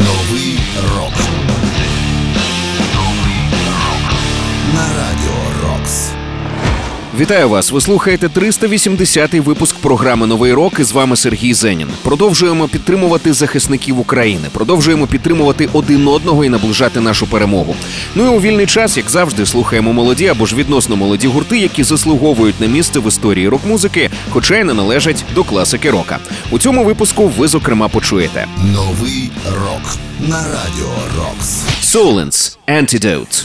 Новый рок. Вітаю вас. Ви слухаєте 380-й випуск програми Новий рок. І з вами Сергій Зенін. Продовжуємо підтримувати захисників України. Продовжуємо підтримувати один одного і наближати нашу перемогу. Ну і у вільний час, як завжди, слухаємо молоді або ж відносно молоді гурти, які заслуговують на місце в історії рок-музики, хоча й не належать до класики рока. У цьому випуску ви зокрема почуєте новий рок на радіо Рокс. Соленс Антідеут.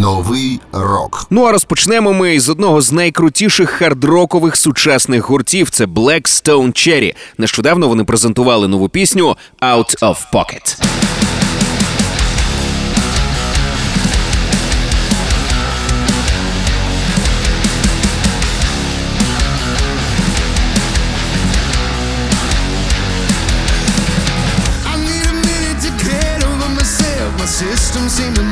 Новий рок. Ну а розпочнемо ми з одного з найкрутіших хардрокових сучасних гуртів. Це Black Stone Cherry. Нещодавно вони презентували нову пісню «Out of Pocket». system seemed to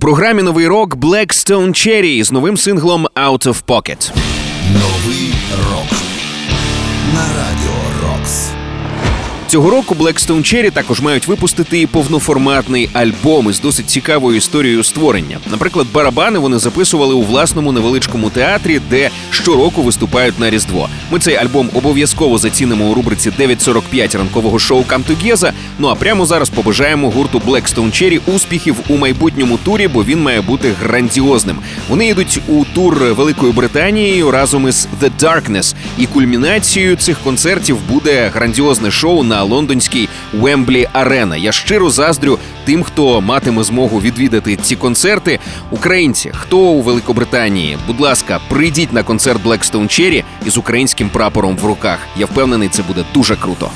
програмі новий рок Blackstone Cherry з новим синглом Out of Pocket. Новий рок на радіо. Цього року Blackstone Cherry також мають випустити і повноформатний альбом із досить цікавою історією створення. Наприклад, барабани вони записували у власному невеличкому театрі, де щороку виступають на різдво. Ми цей альбом обов'язково зацінимо у рубриці 9.45 ранкового шоу Камтугеза. Ну а прямо зараз побажаємо гурту Blackstone Cherry успіхів у майбутньому турі, бо він має бути грандіозним. Вони йдуть у тур Великою Британією разом із The Darkness. І кульмінацією цих концертів буде грандіозне шоу на лондонській Wembley Арена. Я щиро заздрю тим, хто матиме змогу відвідати ці концерти. Українці, хто у Великобританії, будь ласка, прийдіть на концерт Blackstone Cherry із українським прапором в руках. Я впевнений, це буде дуже круто.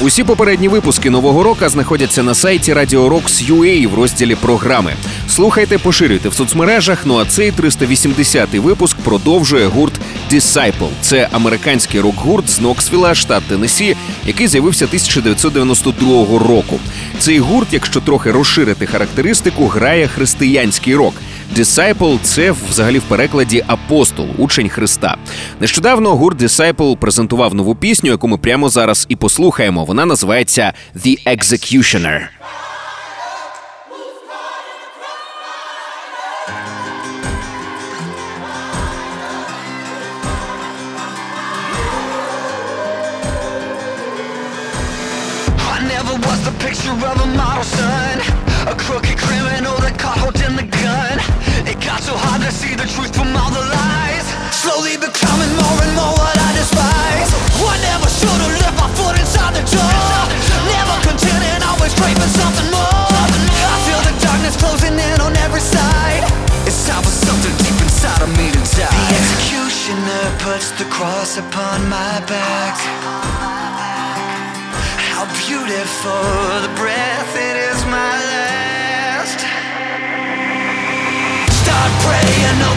Усі попередні випуски нового року знаходяться на сайті Radio Rocks.ua в розділі програми. Слухайте, поширюйте в соцмережах. Ну а цей 380-й випуск продовжує гурт Disciple. Це американський рок-гурт з Ноксвіла, штат Теннессі, який з'явився 1992 року. Цей гурт, якщо трохи розширити характеристику, грає християнський рок. Disciple – це взагалі в перекладі апостол, учень Христа. Нещодавно гурт Disciple презентував нову пісню, яку ми прямо зараз і послухаємо. Вона називається The Executioner. Picture of a model son A crooked criminal that caught holding the gun hard to see the truth from all the lies. Slowly becoming more and more what I despise. I never should've left my foot inside the door. Never contented, always craving something more. I feel the darkness closing in on every side. It's time for something deep inside of me to die. The executioner puts the cross upon my back. How beautiful the breath,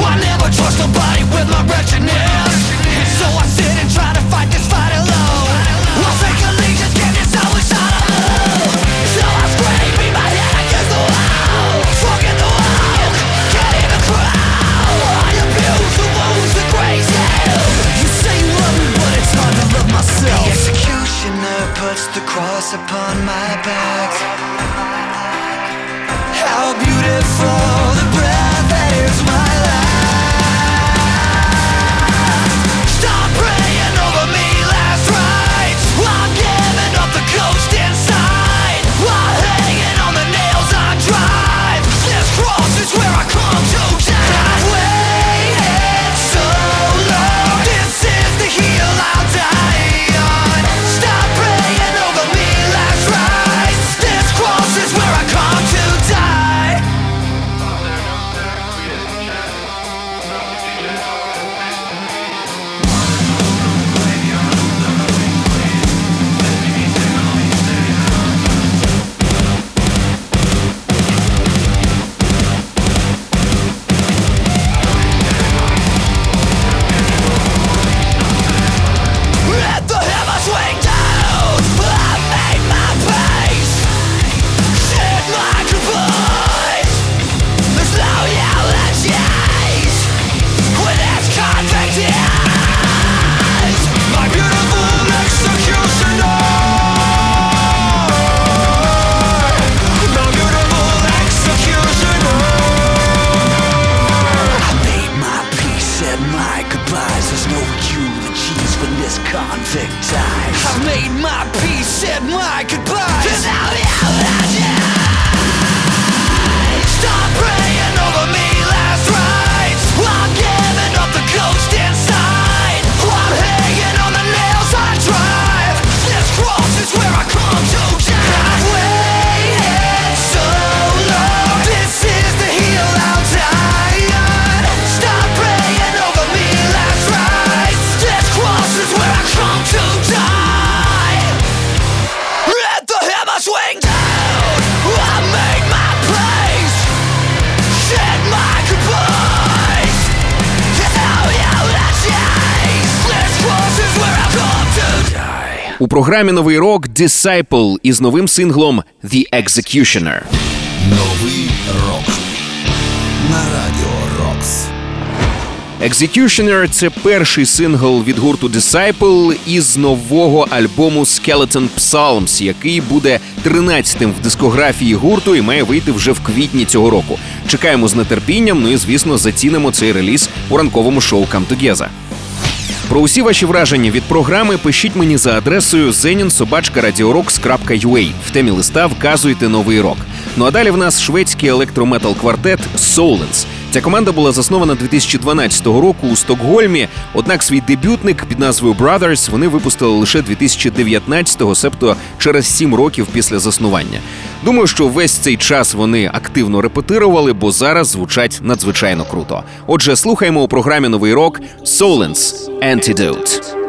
I never trust nobody with my wretchedness. And So I програмі новий рок Disciple із новим синглом The Executioner. Новий рок на радіо Рокс. Executioner – це перший сингл від гурту Disciple із нового альбому Skeleton Psalms, який буде 13-тим в дискографії гурту і має вийти вже в квітні цього року. Чекаємо з нетерпінням. Ну і звісно, зацінимо цей реліз у ранковому шоу Come Together. Про усі ваші враження від програми пишіть мені за адресою zeninsobachka.radiorocks.ua. В темі листа вказуйте новий рок. Ну а далі в нас шведський електрометал квартет Solens. Ця команда була заснована 2012 року у Стокгольмі. Однак свій дебютник під назвою Brothers вони випустили лише 2019-го, себто через 7 років після заснування. Думаю, що весь цей час вони активно репетирували, бо зараз звучать надзвичайно круто. Отже, слухаємо у програмі новий рок Solens Antidote.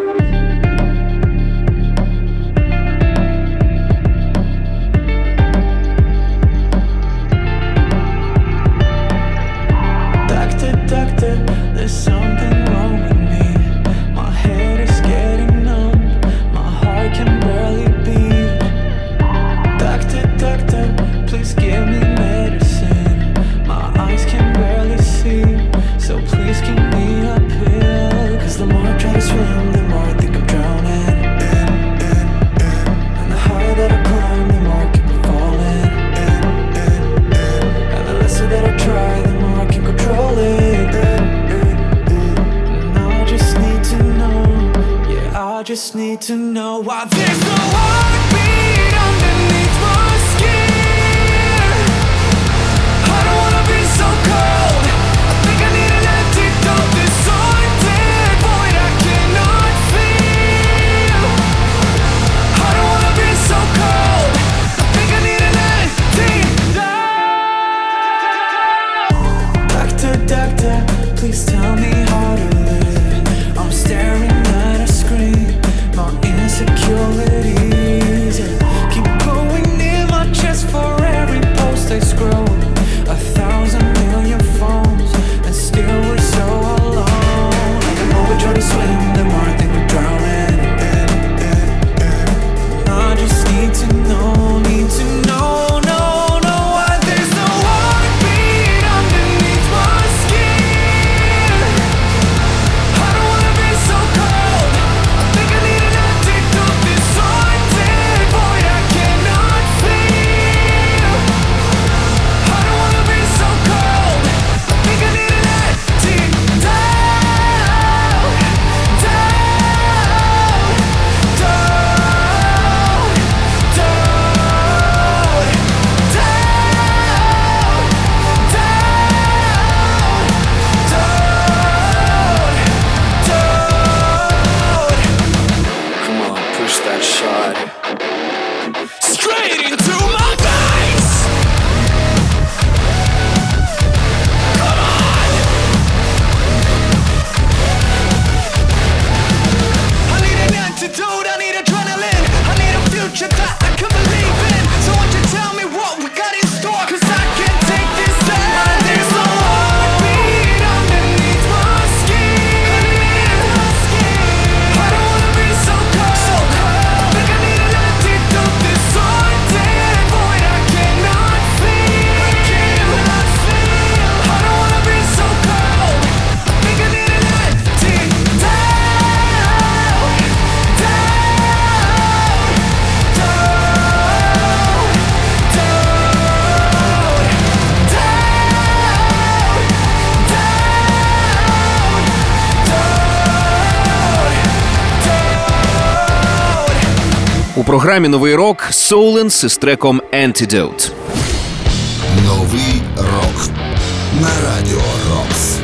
Програмі новий рок солен із треком Antidote. Новий рок на радіо Рокс.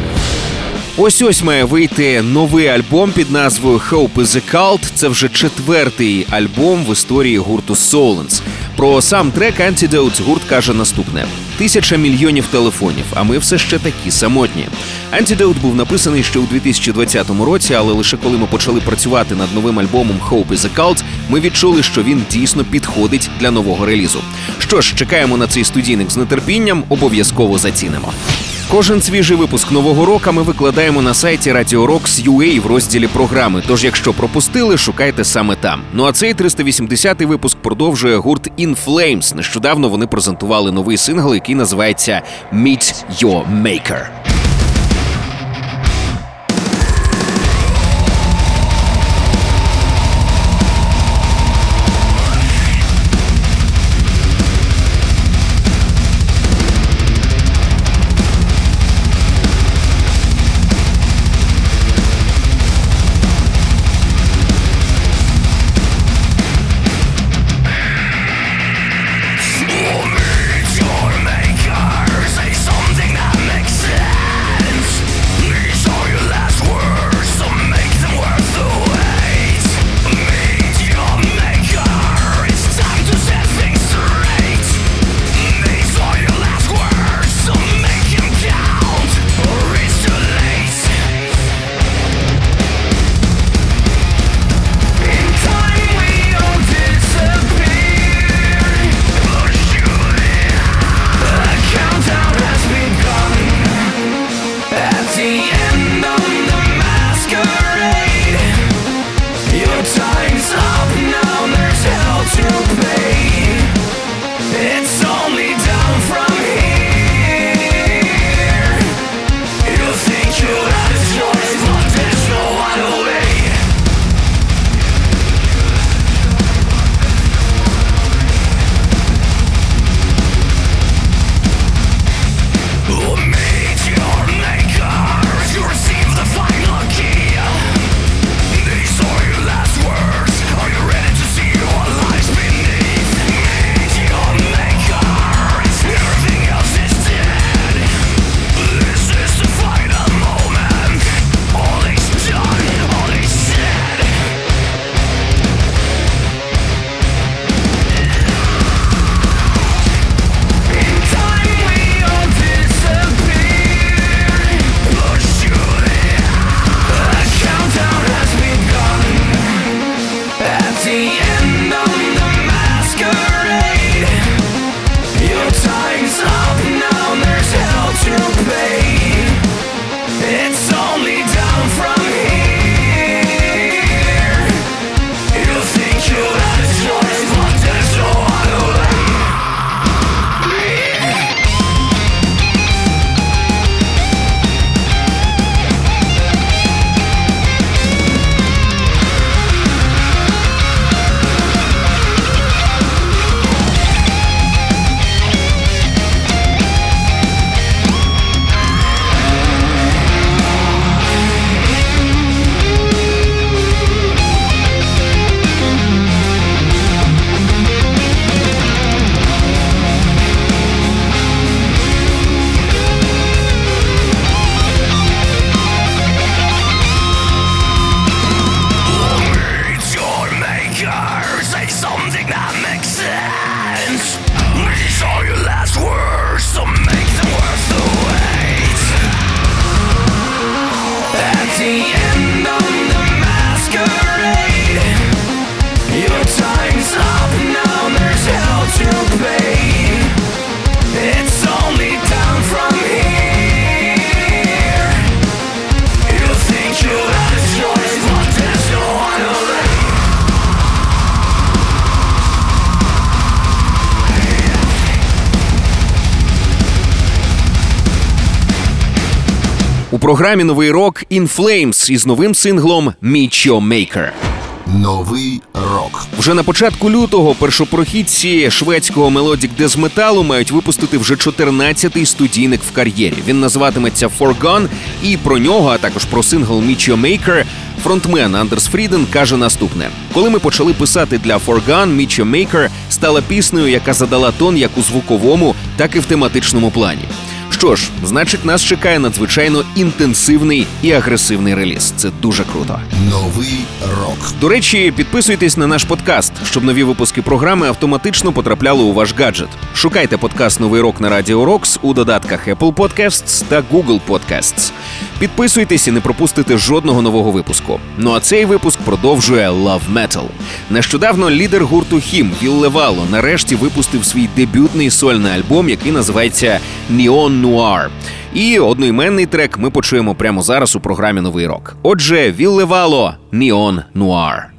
Ось ось має вийти новий альбом під назвою Hope is a Cult. Це вже четвертий альбом в історії гурту Solens. Про сам трек Antidote гурт каже наступне: тисяча мільйонів телефонів, а ми все ще такі самотні. Antidote був написаний ще у 2020 році, але лише коли ми почали працювати над новим альбомом Hope is a Cult, ми відчули, що він дійсно підходить для нового релізу. Що ж, чекаємо на цей студійник з нетерпінням, обов'язково зацінимо. Кожен свіжий випуск нового року ми викладаємо на сайті Radio Rocks UA в розділі програми. Тож, якщо пропустили, шукайте саме там. Ну а цей 380-й випуск продовжує гурт In Flames. Нещодавно вони презентували новий сингл, який називається Meet Your Maker. Програмі новий рок In Flames із новим синглом Your Maker. Новий рок. Вже на початку лютого першопрохідці шведського melodic death метала мають випустити вже 14-й студійник в кар'єрі. Він називатиметься Foregone, і про нього, а також про сингл Your Maker, фронтмен Андерс Фріден каже наступне: коли ми почали писати, Meet Your Maker стала піснею, яка задала тон як у звуковому, так і в тематичному плані. Що ж, значить, нас чекає надзвичайно інтенсивний і агресивний реліз. Це дуже круто. Новий рок. До речі, підписуйтесь на наш подкаст, щоб нові випуски програми автоматично потрапляли у ваш гаджет. Шукайте подкаст Новий рок на Радіо Рокс у додатках Apple Podcasts та Google Podcasts. Підписуйтесь і не пропустите жодного нового випуску. Ну а цей випуск продовжує Love Metal. Нещодавно лідер гурту Хім Віл Левало нарешті випустив свій дебютний сольний альбом, який називається Neon Noir. І одноіменний трек ми почуємо прямо зараз у програмі Новий рок. Отже, Віл Левало Neon Noir.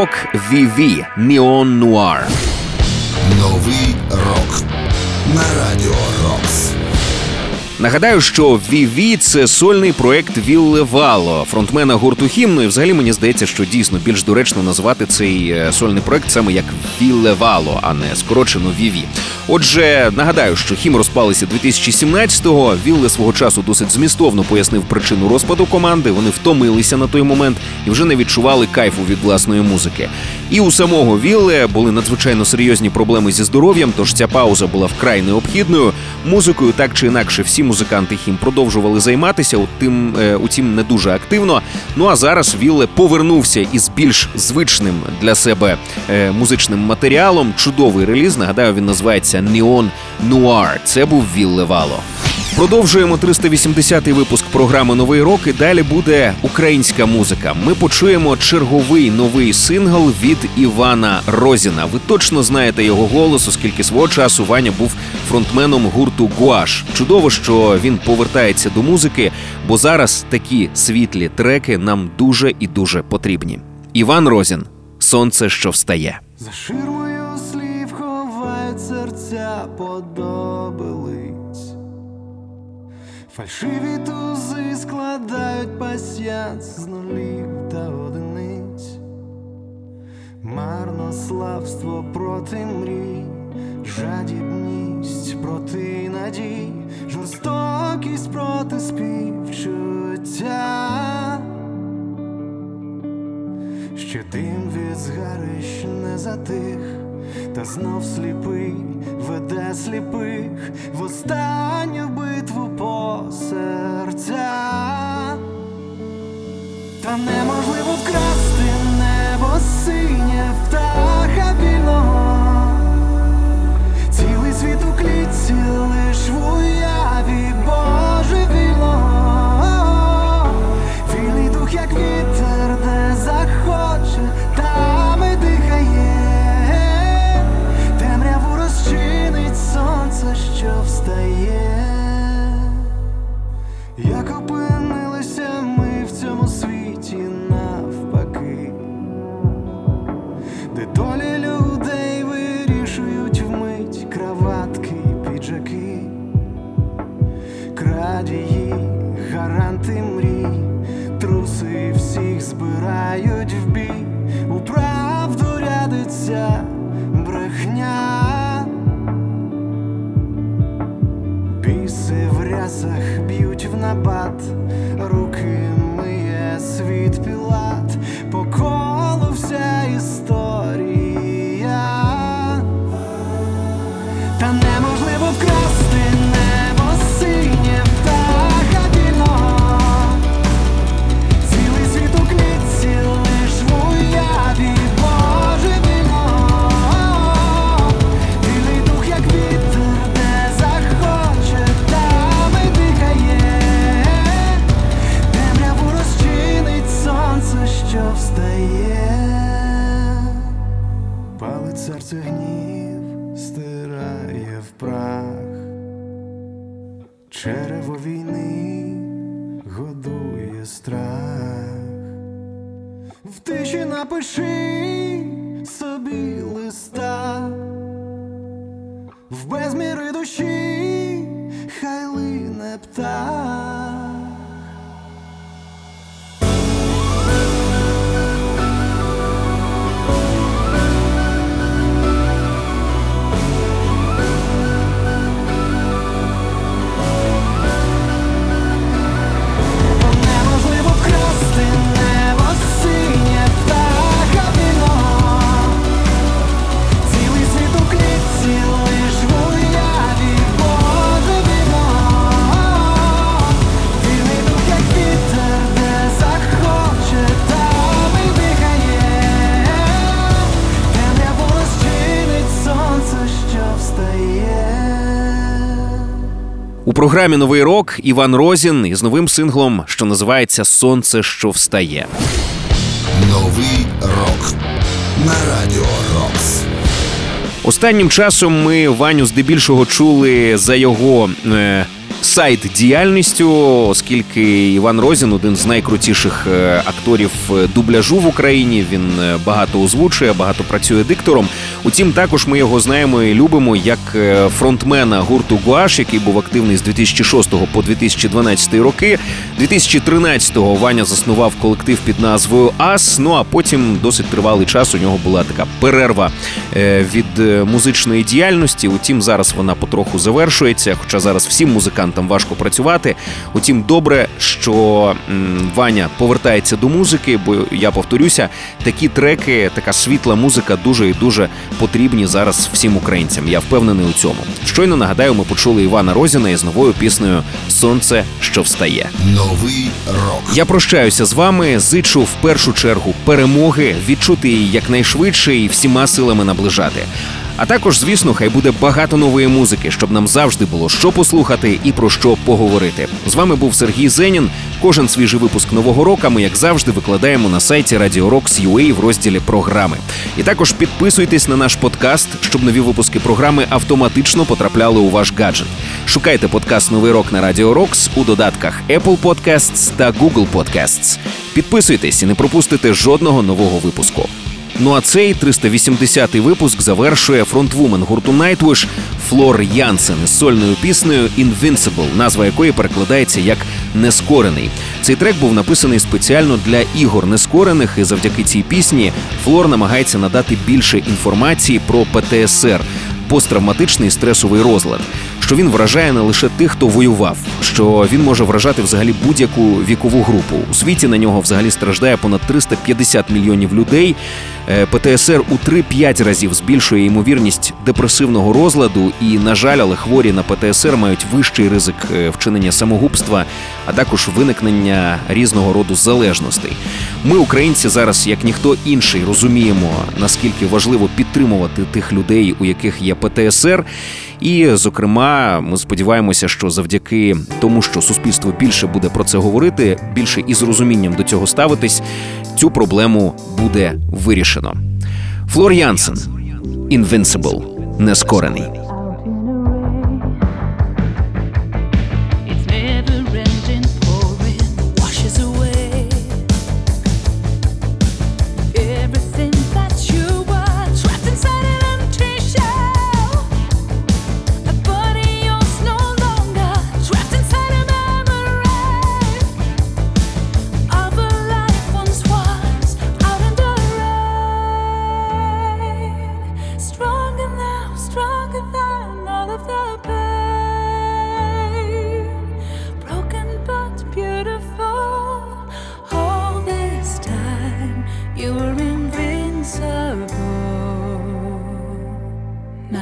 Рок VV Neon Noir. Новый Нагадаю, що VV – це сольний проект Вілле Вало, фронтмена гурту Хімно. І взагалі мені здається, що дійсно більш доречно назвати цей е, сольний проект саме як Вілле Вало, а не скорочено VV. Отже, нагадаю, що хім розпалися 2017-го. Вілле свого часу досить змістовно пояснив причину розпаду команди. Вони втомилися на той момент і вже не відчували кайфу від власної музики. І у самого Вілле були надзвичайно серйозні проблеми зі здоров'ям, тож ця пауза була вкрай необхідною. Музикою так чи інакше всі музиканти HIM продовжували займатися, утим, е, утім не дуже активно. Ну а зараз Вілле повернувся із більш звичним для себе е, музичним матеріалом. Чудовий реліз. Нагадаю, він називається Neon Noir. Це був Вілле Вало. Продовжуємо 380-й випуск програми Новий рок. І далі буде українська музика. Ми почуємо черговий новий сингл від Івана Розіна. Ви точно знаєте його голос, оскільки свого часу Ваня був фронтменом гурту Гуаш. Чудово, що він повертається до музики, бо зараз такі світлі треки нам дуже і дуже потрібні. Іван Розін, сонце, що встає. За ширмою слів ховають серця подобилиць. Фальшиві тузи складають пасьянс з нулів та одиниць. Марнославство проти мрій, жадібність проти надій, жорстокість проти співчуття. Ще дим від згарищ не затих, та знов сліпий веде сліпих в останню битву по серця. Та неможливо вкрасти клітці лиш в уяві Збирають в бій, у правду рядиться Черево війни годує страх. В тиші напиши собі листа, в безміри душі хай лине птах. Програмі Новий рок Іван Розін із новим синглом, що називається Сонце, що встає. Новий рок на радіо Рокс. Останнім часом ми Ваню здебільшого чули за його е, сайт діяльністю, оскільки Іван Розін один з найкрутіших е, акторів е, дубляжу в Україні. Він е, багато озвучує, багато працює диктором. Утім, також ми його знаємо і любимо як фронтмена гурту Гуаш, який був активний з 2006 по 2012 роки. 2013-го Ваня заснував колектив під назвою Ас. Ну а потім досить тривалий час у нього була така перерва від музичної діяльності. Утім, зараз вона потроху завершується. Хоча зараз всім музикантам важко працювати. Утім, добре, що Ваня повертається до музики, бо я повторюся, такі треки, така світла музика дуже і дуже потрібні зараз всім українцям. Я впевнений у цьому. Щойно нагадаю, ми почули Івана Розіна із новою піснею Сонце, що встає. Новий рок. Я прощаюся з вами. Зичу в першу чергу перемоги, відчути її якнайшвидше і всіма силами наближати. А також, звісно, хай буде багато нової музики, щоб нам завжди було що послухати і про що поговорити. З вами був Сергій Зенін. Кожен свіжий випуск нового року ми, як завжди, викладаємо на сайті Radio Rocks.ua в розділі програми. І також підписуйтесь на наш подкаст, щоб нові випуски програми автоматично потрапляли у ваш гаджет. Шукайте подкаст Новий рок на Radio Rocks у додатках Apple Podcasts та Google Podcasts. Підписуйтесь і не пропустите жодного нового випуску. Ну а цей 380-й випуск завершує фронтвумен гурту Nightwish Флор Янсен із сольною піснею Invincible, назва якої перекладається як Нескорений. Цей трек був написаний спеціально для ігор нескорених, і завдяки цій пісні Флор намагається надати більше інформації про ПТСР посттравматичний стресовий розлад. Що він вражає не лише тих, хто воював, що він може вражати взагалі будь-яку вікову групу. У світі на нього взагалі страждає понад 350 мільйонів людей. Е, ПТСР у 3-5 разів збільшує ймовірність депресивного розладу, і, на жаль, але хворі на ПТСР мають вищий ризик е, вчинення самогубства, а також виникнення різного роду залежностей. Ми, українці, зараз як ніхто інший, розуміємо наскільки важливо підтримувати тих людей, у яких є ПТСР. І, зокрема, ми сподіваємося, що завдяки тому, що суспільство більше буде про це говорити, більше із розумінням до цього ставитись, цю проблему буде вирішено. Флор Янсен Invincible. Нескорений.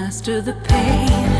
Master the pain.